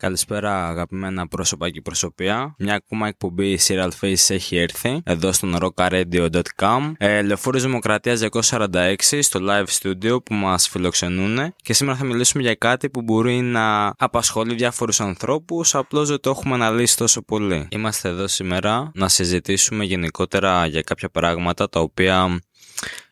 Καλησπέρα αγαπημένα πρόσωπα και προσωπία. Μια ακόμα εκπομπή Serial Face έχει έρθει εδώ στο rockradio.com. Ε, Λεωφόρος Δημοκρατίας 246 στο live studio που μας φιλοξενούν και σήμερα θα μιλήσουμε για κάτι που μπορεί να απασχολεί διάφορους ανθρώπους απλώς δεν το έχουμε αναλύσει τόσο πολύ. Είμαστε εδώ σήμερα να συζητήσουμε γενικότερα για κάποια πράγματα τα οποία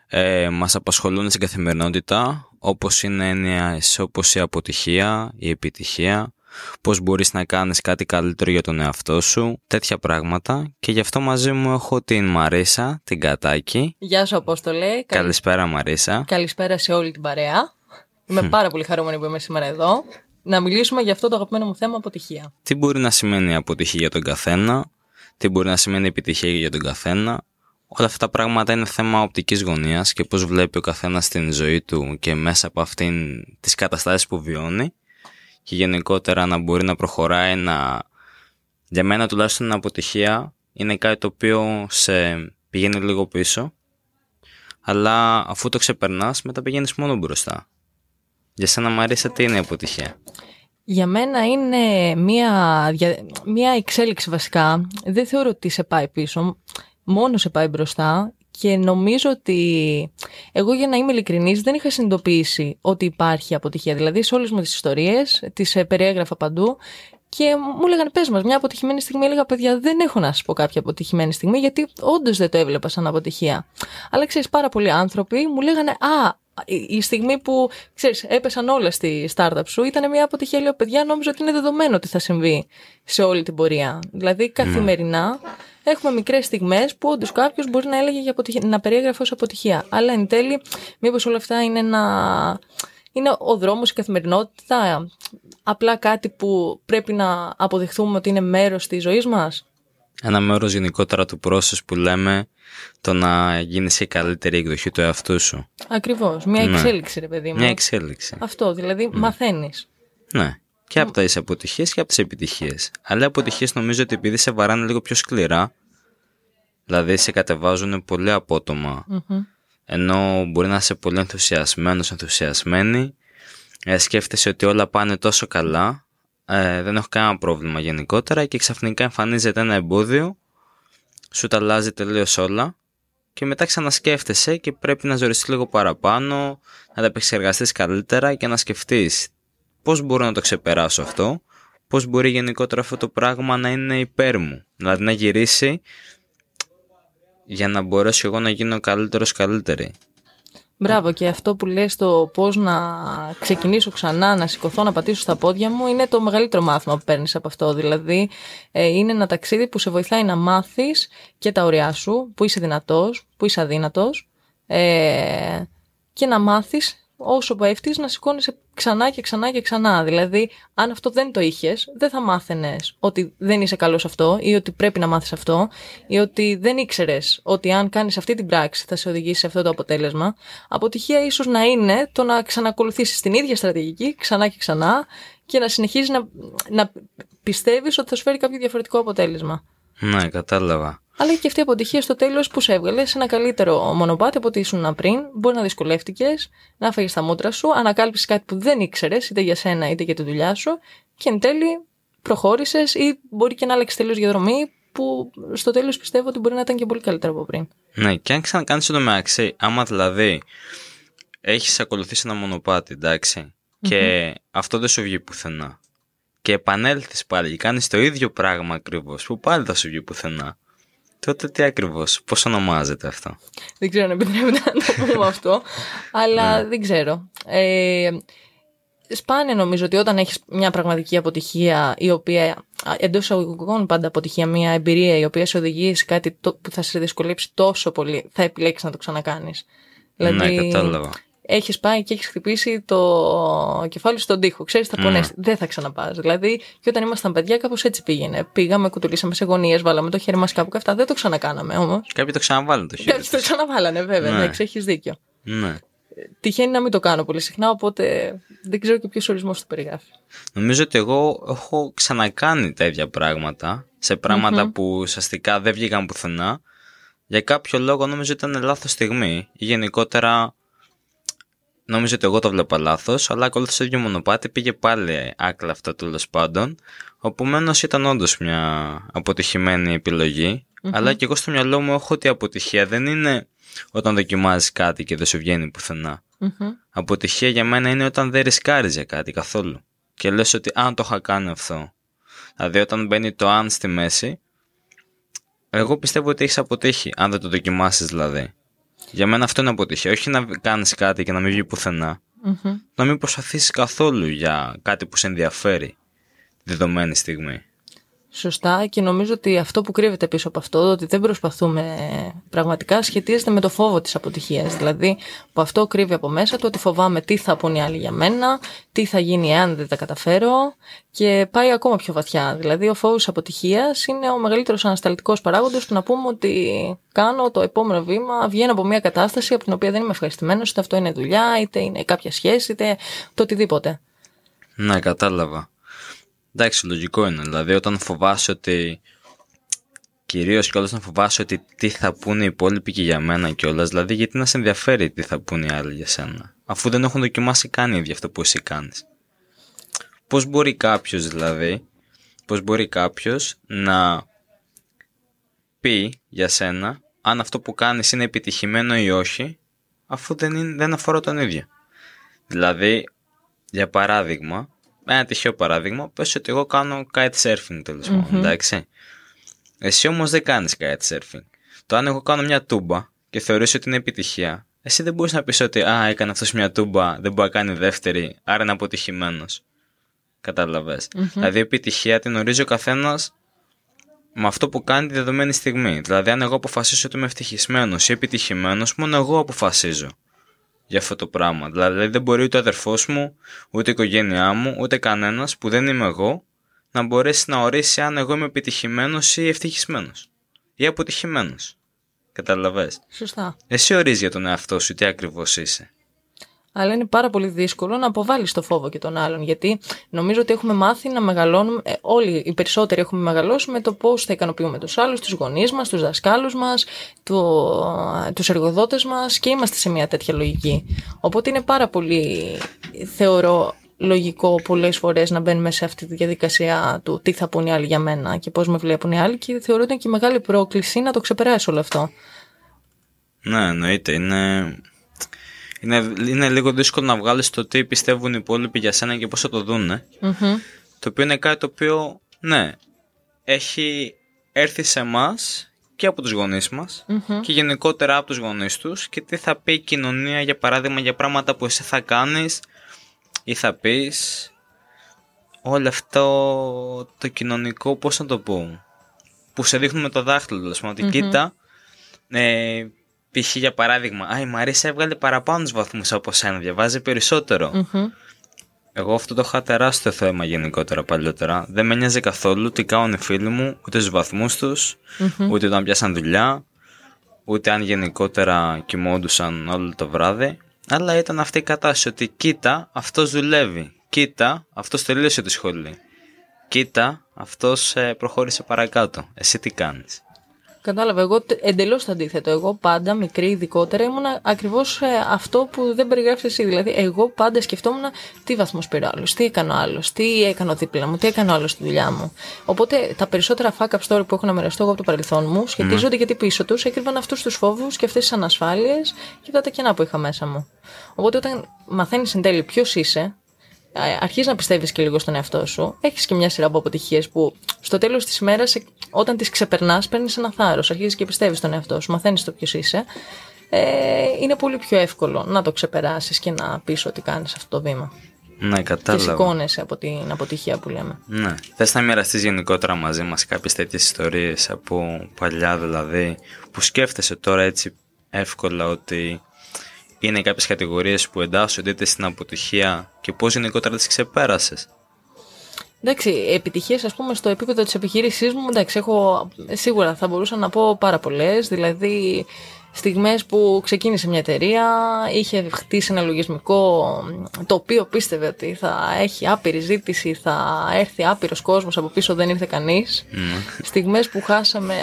ε, μας απασχολούν στην καθημερινότητα όπως είναι έννοιες όπως η αποτυχία, η επιτυχία πώς μπορείς να κάνεις κάτι καλύτερο για τον εαυτό σου, τέτοια πράγματα και γι' αυτό μαζί μου έχω την Μαρίσα, την Κατάκη. Γεια σου Απόστολε. Καλησπέρα Μαρίσα. Καλησπέρα σε όλη την παρέα. Είμαι πάρα πολύ χαρούμενη που είμαι σήμερα εδώ να μιλήσουμε για αυτό το αγαπημένο μου θέμα αποτυχία. Τι μπορεί να σημαίνει αποτυχία για τον καθένα, τι μπορεί να σημαίνει επιτυχία για τον καθένα. Όλα αυτά τα πράγματα είναι θέμα οπτικής γωνίας και πώς βλέπει ο καθένας την ζωή του και μέσα από αυτήν τις καταστάσεις που βιώνει και γενικότερα να μπορεί να προχωράει να... Για μένα τουλάχιστον η αποτυχία είναι κάτι το οποίο σε πηγαίνει λίγο πίσω αλλά αφού το ξεπερνάς μετά πηγαίνεις μόνο μπροστά. Για σένα Μαρίσα τι είναι η αποτυχία; Για μένα είναι μία, μία εξέλιξη βασικά. Δεν θεωρώ ότι σε πάει πίσω, μόνο σε πάει μπροστά και νομίζω ότι εγώ για να είμαι ειλικρινής δεν είχα συνειδητοποιήσει ότι υπάρχει αποτυχία. Δηλαδή σε όλες μου τις ιστορίες τις ε, περιέγραφα παντού και μου έλεγαν πες μας μια αποτυχημένη στιγμή. Έλεγα παιδιά δεν έχω να σας πω κάποια αποτυχημένη στιγμή γιατί όντως δεν το έβλεπα σαν αποτυχία. Αλλά ξέρεις πάρα πολλοί άνθρωποι μου λέγανε α η στιγμή που ξέρεις, έπεσαν όλα στη startup σου ήταν μια αποτυχία. Λέω παιδιά νόμιζα ότι είναι δεδομένο ότι θα συμβεί σε όλη την πορεία. Δηλαδή ναι. καθημερινά έχουμε μικρές στιγμές που όντως κάποιος μπορεί να έλεγε για αποτυχία, να περιέγραφε ως αποτυχία. Αλλά εν τέλει, μήπως όλα αυτά είναι ένα. Είναι ο δρόμος, η καθημερινότητα, απλά κάτι που πρέπει να αποδεχθούμε ότι είναι μέρος της ζωής μας; Ένα μέρος γενικότερα του process που λέμε το να γίνεις η καλύτερη εκδοχή του εαυτού σου. Ακριβώς. Μια ναι. εξέλιξη, ρε παιδί μου. Μια εξέλιξη. Αυτό, δηλαδή ναι. μαθαίνεις. Ναι. Και από τι αποτυχίες και από τις επιτυχίες. Αλλά οι αποτυχίες νομίζω ότι επειδή σε βαράνε λίγο πιο σκληρά, δηλαδή σε κατεβάζουν πολύ ενώ μπορεί να είσαι πολύ ενθουσιασμένος, ενθουσιασμένη, ε, σκέφτεσαι ότι όλα πάνε τόσο καλά, ε, δεν έχω κανένα πρόβλημα γενικότερα και ξαφνικά εμφανίζεται ένα εμπόδιο, σου τα αλλάζει τελείως όλα και μετά ξανασκέφτεσαι και πρέπει να ζοριστείς λίγο παραπάνω, να τα επεξεργαστείς καλύτερα και να σκεφτείς πώς μπορώ να το ξεπεράσω αυτό, πώς μπορεί γενικότερα αυτό το πράγμα να είναι υπέρ μου, δηλαδή να γυρίσει για να μπορέσω εγώ να γίνω καλύτερος καλύτερη. Μπράβο και αυτό που λες το πώς να ξεκινήσω ξανά, να σηκωθώ, να πατήσω στα πόδια μου είναι το μεγαλύτερο μάθημα που παίρνεις από αυτό. Δηλαδή ε, είναι ένα ταξίδι που σε βοηθάει να μάθεις και τα ωριά σου, που είσαι δυνατός, που είσαι αδύνατος ε, και να μάθεις όσο πέφτεις να σηκώνεις ξανά και ξανά και ξανά. Δηλαδή, αν αυτό δεν το είχες, δεν θα μάθαινες ότι δεν είσαι καλός αυτό ή ότι πρέπει να μάθεις αυτό ή ότι δεν ήξερες ότι αν κάνεις αυτή την πράξη θα σε οδηγήσει σε αυτό το αποτέλεσμα. Αποτυχία ίσως να είναι το να ξανακολουθήσεις την ίδια στρατηγική ξανά και ξανά και να συνεχίζεις να, να πιστεύεις ότι θα σου φέρει κάποιο διαφορετικό αποτέλεσμα. Ναι, κατάλαβα. Αλλά και αυτή η αποτυχία στο τέλος που σε έβγαλες σε ένα καλύτερο μονοπάτι από ό,τι ήσουν πριν. Μπορεί να δυσκολεύτηκες, να φάγεις τα μούτρα σου, ανακάλυψες κάτι που δεν ήξερες, είτε για σένα είτε για τη δουλειά σου, και εν τέλει προχώρησες ή μπορεί και να άλλαξες τελείως διαδρομή που στο τέλος πιστεύω ότι μπορεί να ήταν και πολύ καλύτερο από πριν. Ναι, και αν ξανακάνεις το μεταξύ, άμα δηλαδή έχεις ακολουθήσει ένα μονοπάτι, και αυτό δεν σου βγει πουθενά. Και επανέλθεις πάλι και κάνεις το ίδιο πράγμα ακριβώς, που πάλι θα σου βγει πουθενά. Τότε τι ακριβώς, πώς ονομάζεται αυτό; Δεν ξέρω αν επιτρέπεται να το πούμε αυτό, αλλά ναι. δεν ξέρω. Ε, σπάνια νομίζω ότι όταν έχεις μια πραγματική αποτυχία, η οποία εντός εισαγωγικών πάντα αποτυχία, μια εμπειρία η οποία σε οδηγεί σε κάτι που θα σε δυσκολέψει τόσο πολύ, θα επιλέξεις να το ξανακάνεις. Ναι, δηλαδή, κατάλαβα έχεις πάει και έχεις χτυπήσει το κεφάλι στον τοίχο. Ξέρεις, θα πονέσεις. Δεν θα ξαναπάς. Δηλαδή, και όταν ήμασταν παιδιά, κάπως έτσι πήγαινε. Πήγαμε, κουτουλήσαμε σε γωνίες, βάλαμε το χέρι μας κάπου και αυτά. Δεν το ξανακάναμε όμως. Κάποιοι το ξαναβάλουν το χέρι. Κάποιοι το ξαναβάλανε, βέβαια. Ναι, έχεις δίκιο. Ναι. Τυχαίνει να μην το κάνω πολύ συχνά, οπότε δεν ξέρω και ποιος ορισμός το περιγράφει. Νομίζω ότι εγώ έχω ξανακάνει τα ίδια πράγματα σε πραγματα που ουσιαστικά δεν βγήκαν πουθενά. Για κάποιο λόγο νομίζω ήταν λάθος στιγμή. Ή γενικότερα νόμιζε ότι εγώ το βλέπα λάθος, αλλά ακολούθησε το ίδιο μονοπάτι, πήγε πάλι άκλα αυτό τέλος πάντων. Οπομένω ήταν όντως μια αποτυχημένη επιλογή. Αλλά και εγώ στο μυαλό μου έχω ότι η αποτυχία δεν είναι όταν δοκιμάζεις κάτι και δεν σου βγαίνει πουθενά. Αποτυχία για μένα είναι όταν δεν ρισκάρεις για κάτι καθόλου. Και λες ότι αν το είχα κάνει αυτό. Δηλαδή όταν μπαίνει το αν στη μέση, εγώ πιστεύω ότι έχεις αποτύχει, αν δεν το δοκιμάσεις δηλαδή. Για μένα αυτό είναι αποτυχία. Όχι να κάνεις κάτι και να μην βγει πουθενά. Να μην προσπαθήσεις καθόλου για κάτι που σε ενδιαφέρει τη δεδομένη στιγμή. Σωστά και νομίζω ότι αυτό που κρύβεται πίσω από αυτό, ότι δεν προσπαθούμε πραγματικά, σχετίζεται με το φόβο της αποτυχίας. Δηλαδή, που αυτό κρύβει από μέσα του ότι φοβάμαι τι θα πούν οι άλλοι για μένα, τι θα γίνει αν δεν τα καταφέρω και πάει ακόμα πιο βαθιά. Δηλαδή, ο φόβος της αποτυχίας είναι ο μεγαλύτερος ανασταλτικός παράγοντας του να πούμε ότι κάνω το επόμενο βήμα, βγαίνω από μια κατάσταση από την οποία δεν είμαι ευχαριστημένος, είτε αυτό είναι δουλειά, είτε είναι κάποια σχέση, είτε το οτιδήποτε. Ναι, κατάλαβα. Εντάξει, λογικό είναι. Δηλαδή, όταν φοβάσαι ότι. Κυρίως και να φοβάσαι ότι τι θα πούνε οι υπόλοιποι και για μένα κιόλας. Δηλαδή, γιατί να σε ενδιαφέρει τι θα πούνε οι άλλοι για σένα. Αφού δεν έχουν δοκιμάσει καν ήδη αυτό που εσύ κάνεις. Πώς μπορεί κάποιος δηλαδή, πώς μπορεί κάποιος να πει για σένα αν αυτό που κάνεις είναι επιτυχημένο ή όχι, αφού δεν, είναι, δεν αφορά τον ίδιο. Δηλαδή, για παράδειγμα, ένα τυχαίο παράδειγμα, πες ότι εγώ κάνω kitesurfing τέλος mm-hmm. πάντων, εντάξει. Εσύ όμως δεν κάνεις kitesurfing. Το αν εγώ κάνω μια τούμπα και θεωρείς ότι είναι επιτυχία, εσύ δεν μπορείς να πεις ότι Α, έκανε αυτός μια τούμπα, δεν μπορεί να κάνει δεύτερη, άρα είναι αποτυχημένος. Κατάλαβες. Mm-hmm. Δηλαδή, επιτυχία την ορίζει ο καθένας με αυτό που κάνει τη δεδομένη στιγμή. Δηλαδή, αν εγώ αποφασίσω ότι είμαι ευτυχισμένος ή επιτυχημένος, μόνο εγώ αποφασίζω για αυτό το πράγμα. Δηλαδή δεν μπορεί ούτε ο αδερφός μου, ούτε η οικογένειά μου, ούτε κανένας που δεν είμαι εγώ να μπορέσει να ορίσει αν εγώ είμαι επιτυχημένος ή ευτυχισμένος. Ή αποτυχημένος. Καταλαβες; Σωστά. Εσύ ορίζεις για τον εαυτό σου τι ακριβώς είσαι αλλά είναι πάρα πολύ δύσκολο να αποβάλεις το φόβο και των άλλων. Γιατί νομίζω ότι έχουμε μάθει να μεγαλώνουμε, ε, όλοι οι περισσότεροι έχουμε μεγαλώσει με το πώς θα ικανοποιούμε τους άλλους, τους γονείς μας, τους δασκάλους μας, τους εργοδότες μας και είμαστε σε μια τέτοια λογική. Οπότε είναι πάρα πολύ, θεωρώ, λογικό πολλές φορές να μπαίνουμε σε αυτή τη διαδικασία του τι θα πούνε οι άλλοι για μένα και πώς με βλέπουν οι άλλοι και θεωρώ ότι είναι και μεγάλη πρόκληση να το ξεπεράσει όλο αυτό. Ναι, εννοείται. Είναι είναι, είναι λίγο δύσκολο να βγάλεις το τι πιστεύουν οι υπόλοιποι για σένα και πώς θα το δουνε Το οποίο είναι κάτι το οποίο, ναι, έχει έρθει σε εμάς και από τους γονείς μας και γενικότερα από τους γονείς τους και τι θα πει η κοινωνία για παράδειγμα για πράγματα που εσύ θα κάνεις ή θα πεις. Όλο αυτό το κοινωνικό πώς να το πω που σε δείχνουν με το δάχτυλο δηλαδή, ότι κοίτα ε, π.χ. για παράδειγμα, Α, η Μαρίσα έβγαλε παραπάνω του βαθμούς από σένα, διαβάζει Εγώ αυτό το είχα τεράστιο θέμα γενικότερα παλιότερα. Δεν με νοιάζει καθόλου τι κάνουν οι φίλοι μου, ούτε στους βαθμούς τους, ούτε όταν πιάσαν δουλειά, ούτε αν γενικότερα κοιμόντουσαν όλο το βράδυ. Αλλά ήταν αυτή η κατάσταση ότι κοίτα, αυτός δουλεύει. Κοίτα, αυτός τελείωσε τη σχολή. Κοίτα, αυτός ε, προχώρησε παρακάτω. Εσύ τι κάνεις. Κατάλαβα. Εγώ εντελώς το αντίθετο. Εγώ πάντα, μικρή ειδικότερα, ήμουν ακριβώς ε, αυτό που δεν περιγράφεις εσύ. Δηλαδή, εγώ πάντα σκεφτόμουν τι βαθμό πήρε άλλος, τι έκανε άλλος, τι έκανε δίπλα μου, τι έκανε άλλο στη δουλειά μου. Οπότε τα περισσότερα fuck up story που έχω να μοιραστώ εγώ από το παρελθόν μου σχετίζονται mm. γιατί πίσω τους έκρυβαν αυτούς τους φόβους και αυτές τις ανασφάλειες και αυτά τα κενά που είχα μέσα μου. Οπότε όταν μαθαίνεις εν τέλει ποιος είσαι, αρχίζεις να πιστεύεις και λίγο στον εαυτό σου. Έχεις και μια σειρά από αποτυχίες που στο τέλος της ημέρα, όταν τις ξεπερνάς, παίρνεις ένα θάρρος. Αρχίζεις και πιστεύεις στον εαυτό σου, μαθαίνεις το ποιος είσαι. Ε, είναι πολύ πιο εύκολο να το ξεπεράσεις και να πεις ότι κάνεις αυτό το βήμα. Ναι, κατάλαβα. Και σηκώνεσαι από την αποτυχία που λέμε. Ναι. Θες να μοιραστείς γενικότερα μαζί μας κάποιες τέτοιες ιστορίες από παλιά δηλαδή, που σκέφτεσαι τώρα έτσι εύκολα ότι είναι κάποιες κατηγορίες που εντάσσονται είτε στην αποτυχία και πώς γενικότερα τις ξεπέρασες. Εντάξει, επιτυχίες ας πούμε στο επίπεδο της επιχείρησής μου, εντάξει, έχω, σίγουρα θα μπορούσα να πω πάρα πολλές, δηλαδή στιγμές που ξεκίνησε μια εταιρεία, είχε χτίσει ένα λογισμικό το οποίο πίστευε ότι θα έχει άπειρη ζήτηση, θα έρθει άπειρος κόσμος, από πίσω δεν ήρθε κανείς. Mm. Στιγμές που χάσαμε,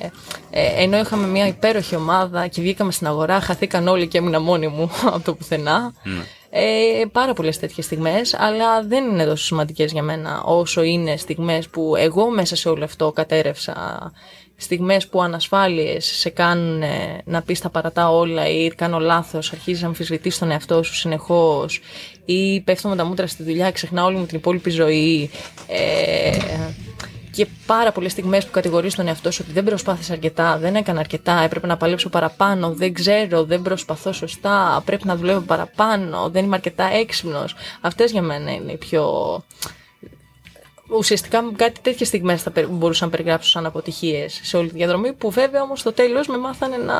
ε, ε, ενώ είχαμε μια υπέροχη ομάδα και βγήκαμε στην αγορά, χαθήκαν όλοι και έμεινα μόνοι μου από το πουθενά. Mm. Ε, πάρα πολλές τέτοιες στιγμές, αλλά δεν είναι τόσο σημαντικές για μένα όσο είναι στιγμές που εγώ μέσα σε όλο αυτό κατέρευσα. Στιγμές που ανασφάλειες σε κάνουν να πεις τα παρατά όλα ή κάνω λάθος, αρχίζεις να αμφισβητείς τον εαυτό σου συνεχώς ή πέφτω με τα μούτρα στη δουλειά, ξεχνάω όλη μου την υπόλοιπη ζωή. Ε, και πάρα πολλές στιγμές που κατηγορείς τον εαυτό σου ότι δεν προσπάθησα αρκετά, δεν έκανα αρκετά, έπρεπε να παλέψω παραπάνω, δεν ξέρω, δεν προσπαθώ σωστά, πρέπει να δουλεύω παραπάνω, δεν είμαι αρκετά έξυπνος. Αυτές για μένα είναι οι πιο. Ουσιαστικά κάτι τέτοιες στιγμές θα μπορούσα να περιγράψω σαν αποτυχίες σε όλη τη διαδρομή, που βέβαια όμως στο τέλος με μάθανε να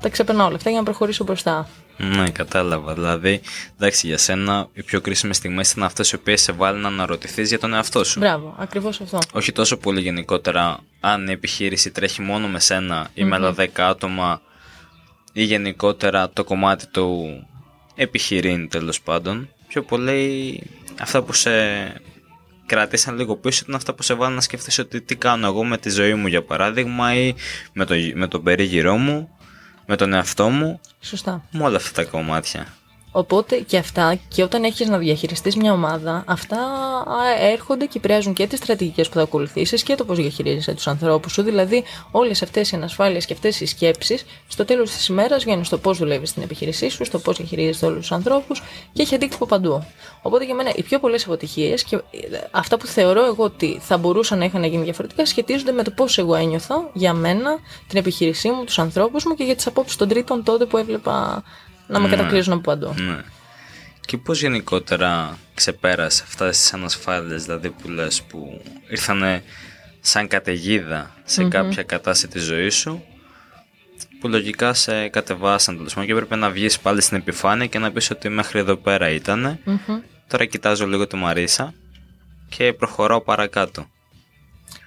τα ξεπερνάω όλα αυτά για να προχωρήσω μπροστά. Ναι, κατάλαβα. Δηλαδή, εντάξει, για σένα οι πιο κρίσιμες στιγμές ήταν αυτές οι οποίες σε βάλουν να αναρωτηθείς για τον εαυτό σου. Μπράβο, ακριβώς αυτό. Όχι τόσο πολύ γενικότερα αν η επιχείρηση τρέχει μόνο με σένα ή με άλλα 10 άτομα ή γενικότερα το κομμάτι του επιχειρήν τέλος πάντων. Πιο πολύ αυτά που σε κρατήσαν λίγο πίσω ήταν αυτά που σε βάλουν να σκεφτείς ότι τι κάνω εγώ με τη ζωή μου για παράδειγμα ή με, το, με τον περίγυρό μου με τον εαυτό μου. Σωστά. Με όλα αυτά τα κομμάτια. Οπότε και αυτά, και όταν έχεις να διαχειριστείς μια ομάδα, αυτά έρχονται και επηρεάζουν και τις στρατηγικές που θα ακολουθήσεις και το πώς διαχειρίζεσαι τους ανθρώπους σου. Δηλαδή, όλες αυτές οι ανασφάλειες και αυτές οι σκέψεις, στο τέλος της ημέρας βγαίνουν στο πώς δουλεύεις στην επιχείρησή σου, στο πώς διαχειρίζεσαι όλους τους ανθρώπους και έχει αντίκτυπο παντού. Οπότε για μένα οι πιο πολλές αποτυχίες και ε, αυτά που θεωρώ εγώ ότι θα μπορούσαν να είχαν γίνει διαφορετικά σχετίζονται με το πώς εγώ ένιωθα για μένα, την επιχείρησή μου, τους ανθρώπους μου και για τις απόψεις των τρίτων τότε που έβλεπα να με ναι. κατακλείζουν από παντού. Ναι. Και πώς γενικότερα ξεπέρασε αυτά τις ανασφάλειες δηλαδή που λες που ήρθαν σαν καταιγίδα σε κάποια κατάσταση της ζωής σου που λογικά σε κατεβάσαν τέλος πάντων και έπρεπε να βγεις πάλι στην επιφάνεια και να πεις ότι μέχρι εδώ πέρα ήταν. Τώρα κοιτάζω λίγο τη Μαρίσα και προχωράω παρακάτω.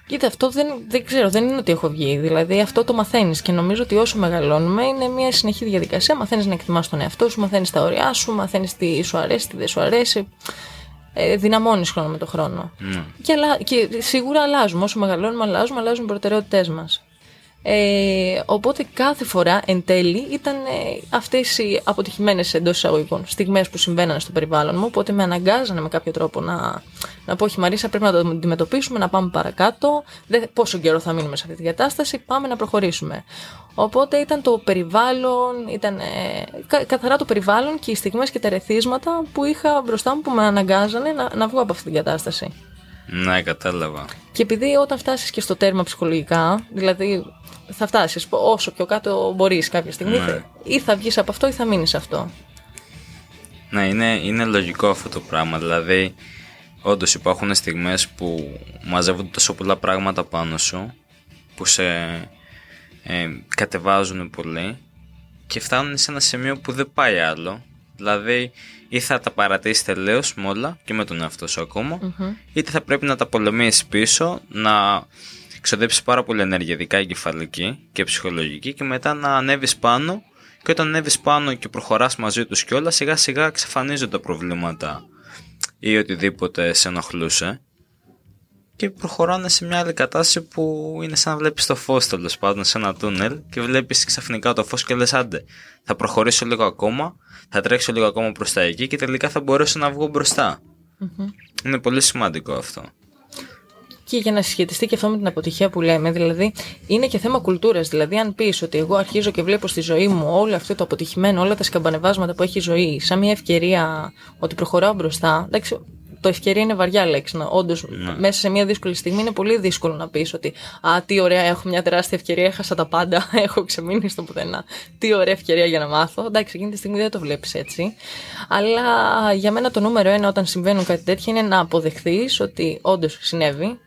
Κοίτα, αυτό δεν, δεν ξέρω, δεν είναι ότι έχω βγει. Δηλαδή, αυτό το μαθαίνεις και νομίζω ότι όσο μεγαλώνουμε είναι μια συνεχή διαδικασία. Μαθαίνεις να εκτιμάς τον εαυτό σου, μαθαίνεις τα όρια σου, μαθαίνεις τι σου αρέσει, τι δεν σου αρέσει. Ε, δυναμώνεις χρόνο με το χρόνο. Mm. Και, και σίγουρα αλλάζουμε. Όσο μεγαλώνουμε, αλλάζουμε, αλλάζουν οι προτεραιότητές μας. Ε, οπότε κάθε φορά εν τέλει ήταν ε, αυτές οι αποτυχημένες εντός εισαγωγικών στιγμές που συμβαίνανε στο περιβάλλον μου. Οπότε με αναγκάζανε με κάποιο τρόπο να, να πω όχι Μαρίσα πρέπει να το αντιμετωπίσουμε να πάμε παρακάτω. Δεν, πόσο καιρό θα μείνουμε σε αυτή τη κατάσταση πάμε να προχωρήσουμε οπότε ήταν το περιβάλλον ήταν ε, καθαρά το περιβάλλον και οι στιγμές και τα ρεθίσματα που είχα μπροστά μου που με αναγκάζανε να, να βγω από αυτή την κατάσταση ναι, κατάλαβα. Και επειδή όταν φτάσεις και στο τέρμα ψυχολογικά, δηλαδή θα φτάσεις όσο πιο κάτω μπορείς κάποια στιγμή, ναι. ή θα βγεις από αυτό ή θα μείνεις αυτό. Ναι, είναι, είναι λογικό αυτό το πράγμα. Δηλαδή, όντως υπάρχουν στιγμές που μαζεύονται τόσο πολλά πράγματα πάνω σου που σε ε, κατεβάζουν πολύ και φτάνουν σε ένα σημείο που δεν πάει άλλο. Δηλαδή, ή θα τα παρατήσει τελείως με όλα και με τον εαυτό σου ακομα είτε θα πρέπει να τα πολεμήσεις πίσω, να ξοδέψεις πάρα πολύ ενέργεια, ειδικά εγκεφαλική και ψυχολογική, και μετά να ανέβεις πάνω. Και όταν ανέβεις πάνω και προχωράς μαζί τους και όλα, σιγά σιγά εξαφανίζονται τα προβλήματα ή οτιδήποτε σε ενοχλούσε. Και προχωράνε σε μια άλλη κατάσταση που είναι σαν να βλέπεις το φως τέλος πάντων σε ένα τούνελ και βλέπεις ξαφνικά το φως και λες: Άντε, θα προχωρήσω λίγο ακόμα, θα τρέξω λίγο ακόμα προς τα εκεί και τελικά θα μπορέσω να βγω Είναι πολύ σημαντικό αυτό και για να συσχετιστεί και αυτό με την αποτυχία που λέμε, δηλαδή είναι και θέμα κουλτούρας. Δηλαδή, αν πεις ότι εγώ αρχίζω και βλέπω στη ζωή μου όλο αυτό το αποτυχημένο, όλα τα σκαμπανεβάσματα που έχει η ζωή, σαν μια ευκαιρία ότι προχωράω μπροστά. Εντάξει, το ευκαιρία είναι βαριά λέξη. Όντως, ναι. μέσα σε μια δύσκολη στιγμή είναι πολύ δύσκολο να πεις ότι Α, τι ωραία, έχω μια τεράστια ευκαιρία, έχασα τα πάντα, έχω ξεμείνει στο πουθενά. Τι ωραία ευκαιρία για να μάθω. Εντάξει, εκείνη τη στιγμή δεν το βλέπεις έτσι. Αλλά για μένα το νούμερο ένα όταν συμβαίνουν κάτι τέτοιο είναι να αποδεχθείς ότι όντως συνέβη,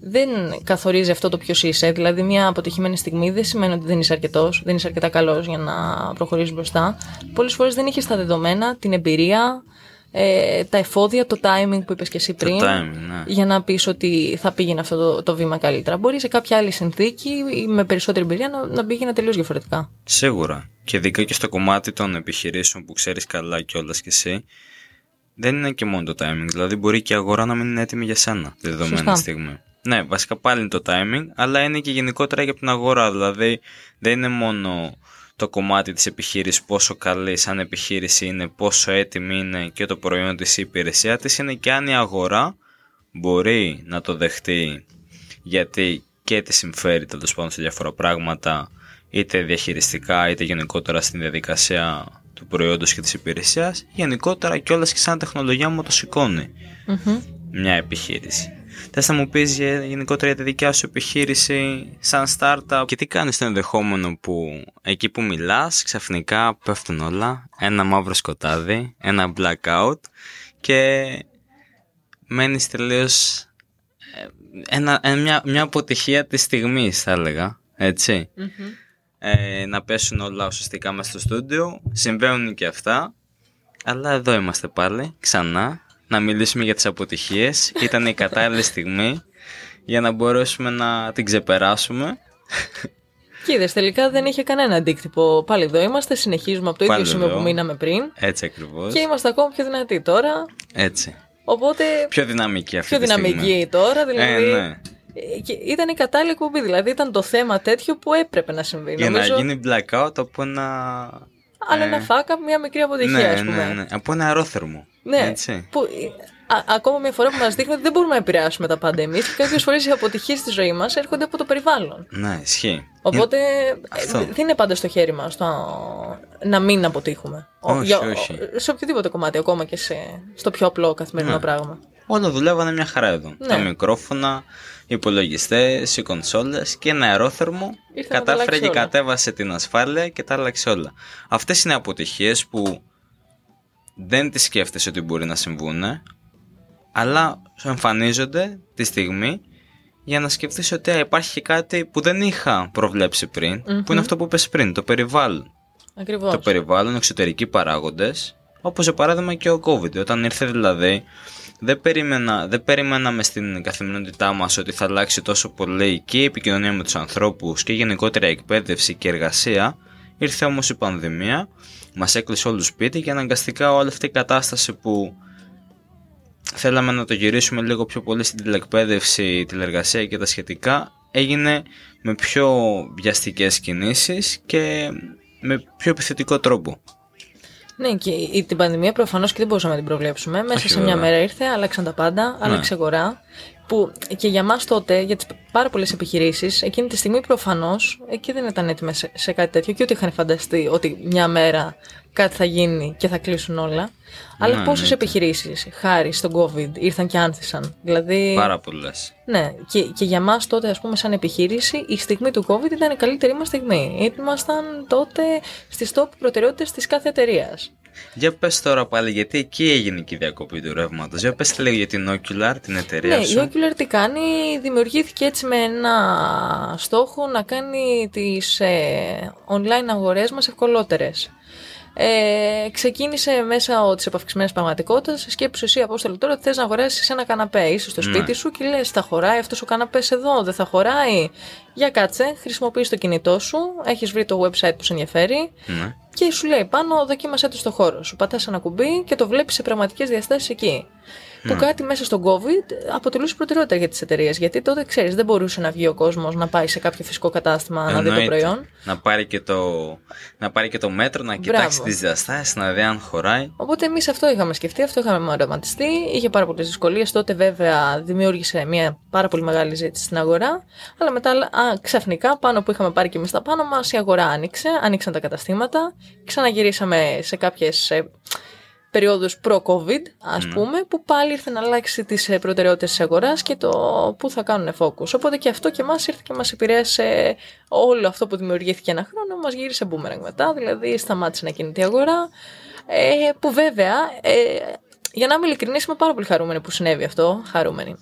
δεν καθορίζει αυτό το ποιος είσαι. Δηλαδή, μια αποτυχημένη στιγμή δεν σημαίνει ότι δεν είσαι αρκετός, δεν είσαι αρκετά καλός για να προχωρήσεις μπροστά. Πολλές φορές δεν είχε τα δεδομένα, την εμπειρία, ε, τα εφόδια, το timing που είπες και εσύ πριν, Το timing, ναι. για να πεις ότι θα πήγαινε αυτό το, το βήμα καλύτερα. Μπορεί σε κάποια άλλη συνθήκη ή με περισσότερη εμπειρία να, να πήγαινε τελείως διαφορετικά. Σίγουρα. Και ειδικά και στο κομμάτι των επιχειρήσεων που ξέρεις καλά κιόλας κι εσύ, δεν είναι και μόνο το timing. Δηλαδή, μπορεί και η αγορά να μην είναι έτοιμη για σένα τη δεδομένη Σωστά. στιγμή. Ναι, βασικά πάλι είναι το timing, αλλά είναι και γενικότερα για την αγορά. Δηλαδή, δεν είναι μόνο το κομμάτι της επιχείρησης πόσο καλή σαν επιχείρηση είναι, πόσο έτοιμη είναι και το προϊόν της ή η υπηρεσία της, είναι και αν η αγορά μπορεί να το δεχτεί γιατί και τη συμφέρει τέλος πάντων σε διάφορα πράγματα είτε διαχειριστικά είτε γενικότερα στην διαδικασία του προϊόντος και της υπηρεσίας γενικότερα κιόλας και σαν τεχνολογία μου το σηκώνει Μμμ. μια επιχείρηση. Θες να μου πεις για- γενικότερα για τη δικιά σου επιχείρηση σαν startup; Και τι κάνεις στο ενδεχόμενο που εκεί που μιλάς ξαφνικά πέφτουν όλα, ένα μαύρο σκοτάδι, ένα blackout και μένεις τελείως ε, ένα, ε, μια, μια αποτυχία της στιγμής θα έλεγα, έτσι. Ε, να πέσουν όλα ουσιαστικά μέσα στο στούντιο, συμβαίνουν και αυτά, αλλά εδώ είμαστε πάλι, ξανά, να μιλήσουμε για τις αποτυχίες. Ήταν η κατάλληλη στιγμή για να μπορέσουμε να την ξεπεράσουμε. Και είδες, τελικά δεν είχε κανένα αντίκτυπο. Πάλι εδώ είμαστε, συνεχίζουμε από το ίδιο Πάλι σημείο εδώ. που μείναμε πριν Έτσι ακριβώς. και είμαστε ακόμα πιο δυνατοί τώρα. Έτσι. Οπότε Πιο δυναμική αυτή πιο τη στιγμή. δυναμική τώρα, δηλαδή. Ε, ναι. Ε, και Ήταν η κατάλληλη εκπομπή, δηλαδή ήταν το θέμα τέτοιο που έπρεπε να συμβεί. Για Νομίζω, να γίνει blackout από ένα... άλλο ε, ένα φάκα, μια μικρή αποτυχία, ναι, ας πούμε. ναι, ναι. Από ένα αερόθερμο. Ναι, Έτσι. που, α, ακόμα μια φορά που μας δείχνει ότι δεν μπορούμε να επηρεάσουμε τα πάντα εμείς και κάποιες φορές οι αποτυχίες στη ζωή μας έρχονται από το περιβάλλον. Ναι, ισχύει. Οπότε Αυτό. ε, δεν είναι πάντα στο χέρι μας να μην αποτύχουμε. Ο- Όχι, όχι. Σε οποιοδήποτε κομμάτι, ακόμα και σε, στο πιο απλό καθημερινό Ναι. πράγμα. Όλα δουλεύανε μια χαρά εδώ. Ναι. Τα μικρόφωνα, οι υπολογιστές, οι κονσόλες και ένα αερόθερμο Ήρθε να τα κατάφερε αλλάξει και όλα. κατέβασε την ασφάλεια και τα άλλαξε όλα. Αυτές είναι αποτυχίες που δεν τις σκέφτεσαι ότι μπορεί να συμβούν, αλλά σου εμφανίζονται τη στιγμή για να σκεφτείς ότι α, υπάρχει και κάτι που δεν είχα προβλέψει πριν, που είναι αυτό που είπες πριν, το περιβάλλον. Ακριβώς. Το περιβάλλον, εξωτερικοί παράγοντες, όπως για παράδειγμα και ο COVID. Όταν ήρθε δηλαδή, δεν, περίμενα, δεν περιμέναμε στην καθημερινότητά μας ότι θα αλλάξει τόσο πολύ και η επικοινωνία με τους ανθρώπους και γενικότερα η εκπαίδευση και η εργασία. Ήρθε όμως η πανδημία, μας έκλεισε όλους σπίτι και αναγκαστικά όλη αυτή η κατάσταση που θέλαμε να το γυρίσουμε λίγο πιο πολύ στην τηλεκπαίδευση, τηλεργασία και τα σχετικά έγινε με πιο βιαστικές κινήσεις και με πιο επιθετικό τρόπο. Ναι, και η, την πανδημία προφανώς και δεν μπορούσαμε να την προβλέψουμε. Μέσα Όχι, σε μια βέβαια. μέρα ήρθε, άλλαξαν τα πάντα, Ναι. άλλαξε αγορά. Που και για μας τότε, για τις πάρα πολλές επιχειρήσεις, εκείνη τη στιγμή προφανώς εκεί δεν ήταν έτοιμε σε, σε κάτι τέτοιο και ούτε είχαν φανταστεί ότι μια μέρα κάτι θα γίνει και θα κλείσουν όλα. Αλλά Ναι, πόσες εννοείται. επιχειρήσεις, χάρη στον COVID, ήρθαν και άνθησαν. Δηλαδή. Πάρα πολλές. Ναι, και, και για μας τότε, ας πούμε, σαν επιχείρηση, η στιγμή του COVID ήταν η καλύτερη μας στιγμή. Ήμασταν τότε στις top προτεραιότητες της κάθε εταιρείας. Για πες τώρα πάλι γιατί εκεί έγινε και η διακοπή του ρεύματος. Για πες λίγο για την Ocular, την εταιρεία Ναι, η σου. Ocular τι κάνει, δημιουργήθηκε έτσι με ένα στόχο να κάνει τις ε, online αγορές μας ευκολότερες. Ε, ξεκίνησε μέσα της επαυξημένη πραγματικότητας. Σκέψου εσύ, Απόστολη, τώρα ότι θες να αγοράσεις ένα καναπέ. Είσαι στο Ναι. σπίτι σου και λες: Θα χωράει αυτός ο καναπές εδώ, δεν θα χωράει. Για κάτσε, χρησιμοποιείς το κινητό σου, έχεις βρει το website που σε ενδιαφέρει Ναι. και σου λέει πάνω δοκίμασέ το στο χώρο σου. Πατάς ένα κουμπί και το βλέπεις σε πραγματικές διαστάσεις εκεί. Που κάτι μέσα στον COVID αποτελούσε προτεραιότητα για τις εταιρείες. Γιατί τότε ξέρεις δεν μπορούσε να βγει ο κόσμος να πάει σε κάποιο φυσικό κατάστημα να δει το Εννοείται. προϊόν. Να πάρει, και το, να πάρει και το μέτρο, να κοιτάξει τις διαστάσεις, να δει αν χωράει. Οπότε εμείς αυτό είχαμε σκεφτεί, αυτό είχαμε οραματιστεί. Είχε πάρα πολλές δυσκολίες. Τότε, βέβαια, δημιούργησε μια πάρα πολύ μεγάλη ζήτηση στην αγορά. Αλλά μετά, α, ξαφνικά, πάνω που είχαμε πάρει και εμείς τα πάνω μας, η αγορά άνοιξε, άνοιξαν τα καταστήματα. Ξαναγυρίσαμε σε κάποιες περιόδους προ-COVID, ας πούμε, που πάλι ήρθε να αλλάξει τις ε, προτεραιότητες της αγοράς και το πού θα κάνουν focus. Οπότε και αυτό και μας ήρθε και μας επηρέασε όλο αυτό που δημιουργήθηκε ένα χρόνο, μας γύρισε boomerang μετά, δηλαδή σταμάτησε να κινείται η αγορά, ε, που βέβαια, ε, για να είμαι ειλικρινής, είμαι πάρα πολύ χαρούμενη που συνέβη αυτό, χαρούμενη.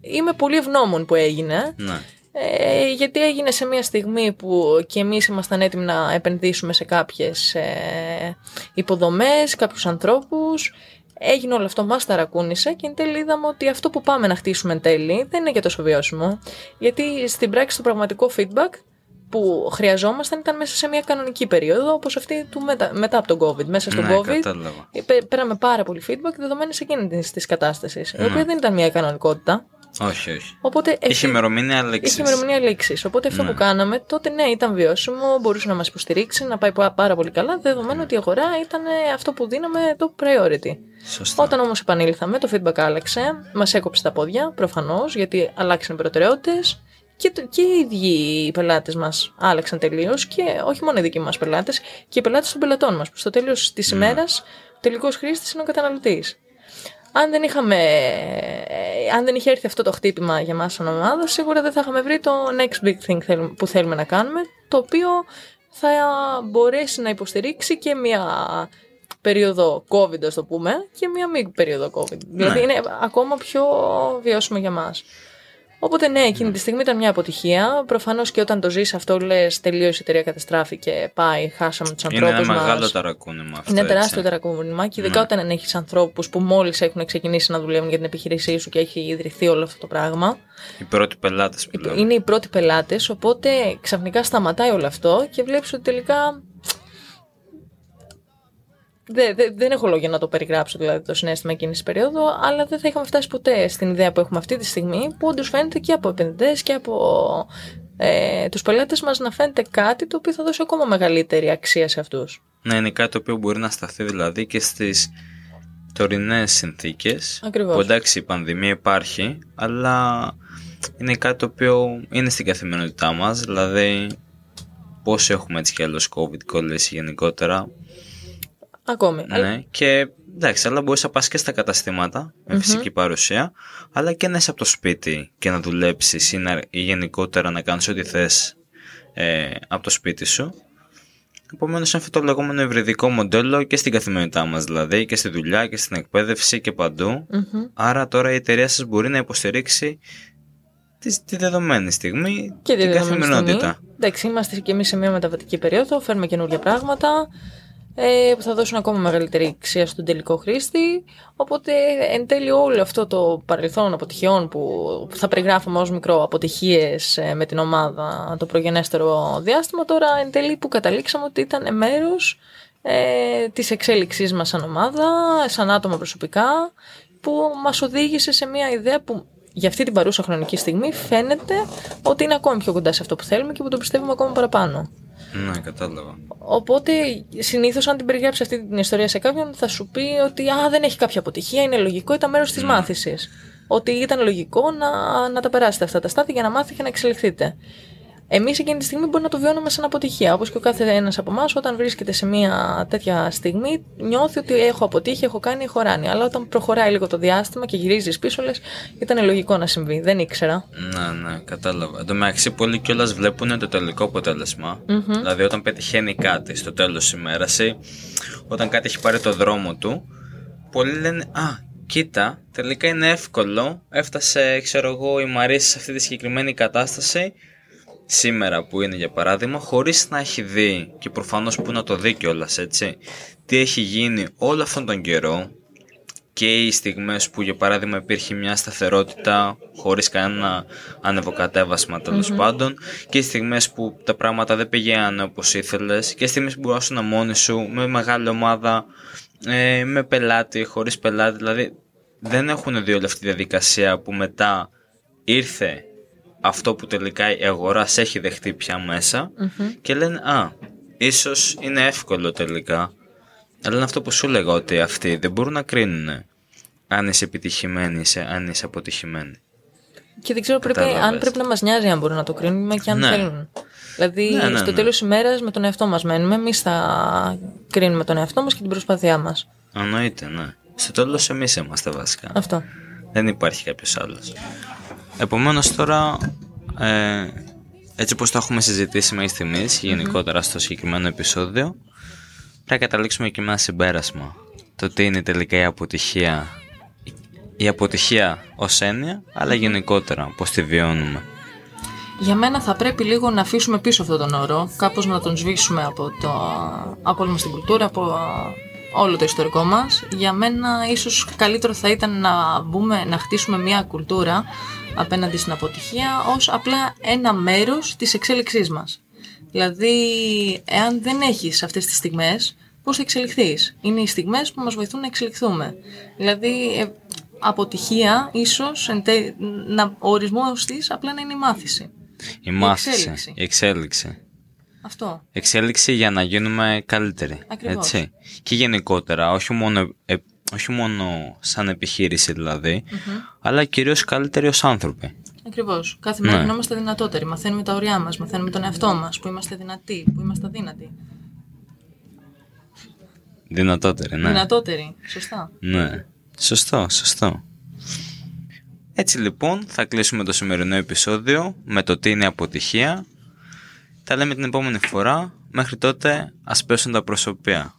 Είμαι πολύ ευγνώμων που έγινε, Ναι. Ε, γιατί έγινε σε μια στιγμή που και εμείς ήμασταν έτοιμοι να επενδύσουμε σε κάποιες ε, υποδομές, κάποιους ανθρώπους έγινε όλο αυτό, μας ταρακούνησε και εν τέλει είδαμε ότι αυτό που πάμε να χτίσουμε εν τέλει δεν είναι και τόσο βιώσιμο. Γιατί στην πράξη το πραγματικό feedback που χρειαζόμασταν ήταν μέσα σε μια κανονική περίοδο, όπως αυτή του μετα... μετά από τον COVID. Μέσα στον Ναι, COVID κατάλαβα. πέ- πέραμε πάρα πολύ feedback δεδομένης εκείνης της κατάστασης, η Ναι. οποία δεν ήταν μια κανονικότητα. Όχι, όχι. Οπότε Είχε ευθύ- ημερομηνία Είχε λήξης. ημερομηνία λήξης. Οπότε αυτό που κάναμε τότε ναι, ήταν βιώσιμο, μπορούσε να μας υποστηρίξει, να πάει πα- πάρα πολύ καλά, δεδομένου ότι η αγορά ήταν ε, αυτό που δίναμε το priority. Σωστά. Όταν όμως επανήλθαμε, το feedback άλλαξε, μας έκοψε τα πόδια, προφανώς, γιατί αλλάξαν οι προτεραιότητες και, το- και οι ίδιοι οι πελάτες μας άλλαξαν τελείως και όχι μόνο οι δικοί μας πελάτες, και οι πελάτες των πελατών μας. Που στο τέλος της ημέρας, ο τελικός χρήστης είναι ο καταναλωτής. Αν δεν, είχαμε, ε, αν δεν είχε έρθει αυτό το χτύπημα για μας σαν ομάδα, σίγουρα δεν θα είχαμε βρει το next big thing θέλ- που θέλουμε να κάνουμε, το οποίο θα μπορέσει να υποστηρίξει και μια περίοδο COVID, ας το πούμε, και μια μη περίοδο COVID. Δηλαδή είναι ακόμα πιο βιώσιμο για μας. Οπότε ναι, εκείνη τη στιγμή ήταν μια αποτυχία. Προφανώς και όταν το ζεις αυτό, λες τελείω η εταιρεία καταστράφηκε, πάει, χάσαμε τους Είναι ανθρώπους ένα μας. μεγάλο ταρακούνημα αυτό. Είναι έτσι. τεράστιο τερακούνημα και ειδικά όταν έχεις ανθρώπους που μόλις έχουν ξεκινήσει να δουλεύουν για την επιχείρησή σου και έχει ιδρυθεί όλο αυτό το πράγμα. Οι πρώτοι πελάτες πλέον. Είναι οι πρώτοι πελάτες, οπότε ξαφνικά σταματάει όλο αυτό και βλέπεις ότι τελικά. Δεν, δεν, δεν έχω λόγια να το περιγράψω δηλαδή το συνέστημα εκείνης της περίοδου, αλλά δεν θα είχαμε φτάσει ποτέ στην ιδέα που έχουμε αυτή τη στιγμή, που όντως φαίνεται και από επενδυτές και από ε, τους πελάτες μας να φαίνεται κάτι το οποίο θα δώσει ακόμα μεγαλύτερη αξία σε αυτούς. Ναι, είναι κάτι το οποίο μπορεί να σταθεί δηλαδή και στις τωρινές συνθήκες. Ακριβώς. Που εντάξει, η πανδημία υπάρχει, αλλά είναι κάτι το οποίο είναι στην καθημερινότητά μας. Δηλαδή, πόσο έχουμε έτσι κι αλλιώ COVID κόλληση γενικότερα. Ακόμη. Ναι, και εντάξει, αλλά μπορείς να πας και στα καταστήματα με φυσική παρουσία, αλλά και να είσαι από το σπίτι και να δουλέψεις ή, να- ή γενικότερα να κάνεις ό,τι θες ε, από το σπίτι σου. Επομένως, είναι αυτό το λεγόμενο ευρυδικό μοντέλο και στην καθημερινότητά μας, δηλαδή και στη δουλειά και στην εκπαίδευση και παντου Μμμ. Άρα τώρα η εταιρεία σας μπορεί να υποστηρίξει τη, τη δεδομένη στιγμή και τη την δεδομένη καθημερινότητα. στιγμή. Εντάξει, είμαστε και εμείς σε μια μεταβατική περίοδο, φέρνουμε καινούργια πράγματα ε, που θα δώσουν ακόμα μεγαλύτερη αξία στον τελικό χρήστη. Οπότε εν τέλει όλο αυτό το παρελθόν αποτυχιών που θα περιγράφουμε ως μικρό αποτυχίες ε, με την ομάδα το προγενέστερο διάστημα, τώρα εν τέλει που καταλήξαμε ότι ήταν μέρος ε, της εξέλιξής μας σαν ομάδα, σαν άτομα προσωπικά, που μας οδήγησε σε μια ιδέα που για αυτή την παρούσα χρονική στιγμή φαίνεται ότι είναι ακόμη πιο κοντά σε αυτό που θέλουμε και που το πιστεύουμε ακόμα παραπάνω. Ναι, κατάλαβα. Οπότε, συνήθως, αν την περιγράψει αυτή την ιστορία σε κάποιον, θα σου πει ότι α, δεν έχει κάποια αποτυχία, είναι λογικό, ήταν μέρος της μάθησης. Ότι ήταν λογικό να, να τα περάσετε αυτά τα στάδια για να μάθετε και να εξελιχθείτε. Εμείς εκείνη τη στιγμή μπορεί να το βιώνουμε σαν αποτυχία. Όπως και ο κάθε ένας από εμάς, όταν βρίσκεται σε μια τέτοια στιγμή, νιώθει ότι έχω αποτύχει, έχω κάνει, έχω ράνει. Αλλά όταν προχωράει λίγο το διάστημα και γυρίζεις πίσω, λες, ήταν λογικό να συμβεί. Δεν ήξερα. Ναι, ναι, κατάλαβα. Εν τω μεταξύ, πολλοί κιόλας βλέπουν το τελικό αποτέλεσμα. Δηλαδή, όταν πετυχαίνει κάτι στο τέλος της ημέρας ή όταν κάτι έχει πάρει το δρόμο του, πολλοί λένε Α, κοίτα, τελικά είναι εύκολο. Έφτασε, ξέρω εγώ, η Μαρίση σε αυτή τη συγκεκριμένη κατάσταση σήμερα που είναι για παράδειγμα, χωρίς να έχει δει και προφανώς που να το δει κιόλας έτσι, τι έχει γίνει όλο αυτόν τον καιρό και οι στιγμές που για παράδειγμα υπήρχε μια σταθερότητα χωρίς κανένα ανεβοκατέβασμα τέλος πάντων και οι στιγμές που τα πράγματα δεν πηγαίνανε όπως ήθελες και οι στιγμές που μπορούσαν μόνοι σου με μεγάλη ομάδα ε, με πελάτη, χωρίς πελάτη δηλαδή δεν έχουν δει όλη αυτή τη διαδικασία που μετά ήρθε αυτό που τελικά η αγορά σε έχει δεχτεί πια μεσα και λένε α, ίσως είναι εύκολο τελικά αλλά είναι αυτό που σου λέγα ότι αυτοί δεν μπορούν να κρίνουν αν είσαι επιτυχημένη ή αν είσαι αποτυχημένη. Και δεν ξέρω πρέπει, Κατάλαβες. αν πρέπει να μας νοιάζει αν μπορούν να το κρίνουμε και αν Ναι. θέλουν. Δηλαδή, Ναι, ναι, στο ναι. τέλος της ημέρας με τον εαυτό μας μένουμε. Εμείς θα κρίνουμε τον εαυτό μας και την προσπάθειά μας. Εννοείται, ναι. Στο τέλος εμείς είμαστε βασικά. Αυτό. Δεν υπάρχει κάποιος άλλος. Επομένως τώρα, ε, έτσι όπως το έχουμε συζητήσει μέχρι στιγμής, γενικότερα στο συγκεκριμένο επεισόδιο, πρέπει να καταλήξουμε και με ένα συμπέρασμα. Το τι είναι τελικά η αποτυχία. Η αποτυχία ως έννοια, αλλά γενικότερα πώς τη βιώνουμε. Για μένα θα πρέπει λίγο να αφήσουμε πίσω αυτόν τον όρο, κάπως να τον σβήσουμε από, το, από όλη μας την κουλτούρα, από όλο το ιστορικό μας. Για μένα ίσως καλύτερο θα ήταν να μπούμε, να χτίσουμε μια κουλτούρα απέναντι στην αποτυχία ως απλά ένα μέρος της εξέλιξής μας. Δηλαδή, εάν δεν έχεις αυτές τις στιγμές, πώς θα εξελιχθείς; Είναι οι στιγμές που μας βοηθούν να εξελιχθούμε. Δηλαδή, ε, αποτυχία ίσως, να, ο ορισμός της απλά να είναι η μάθηση. Η μάθηση, η εξέλιξη. Αυτό. Εξέλιξη για να γίνουμε καλύτεροι. Ακριβώς. Έτσι. Και γενικότερα, όχι μόνο, ε, όχι μόνο σαν επιχείρηση δηλαδή, αλλά κυρίως καλύτεροι ως άνθρωποι. Ακριβώς. Κάθε μέρα γινόμαστε δυνατότεροι. Μαθαίνουμε τα ωριά μας, μαθαίνουμε τον εαυτό μας, που είμαστε δυνατοί, που είμαστε αδύνατοι. Δυνατότεροι, ναι. Δυνατότεροι, σωστά. Ναι. Σωστό, σωστό. Έτσι λοιπόν θα κλείσουμε το σημερινό επεισόδιο με το τι είναι αποτυχία. Τα λέμε την επόμενη φορά. Μέχρι τότε ας πέσουν τα προσωπία.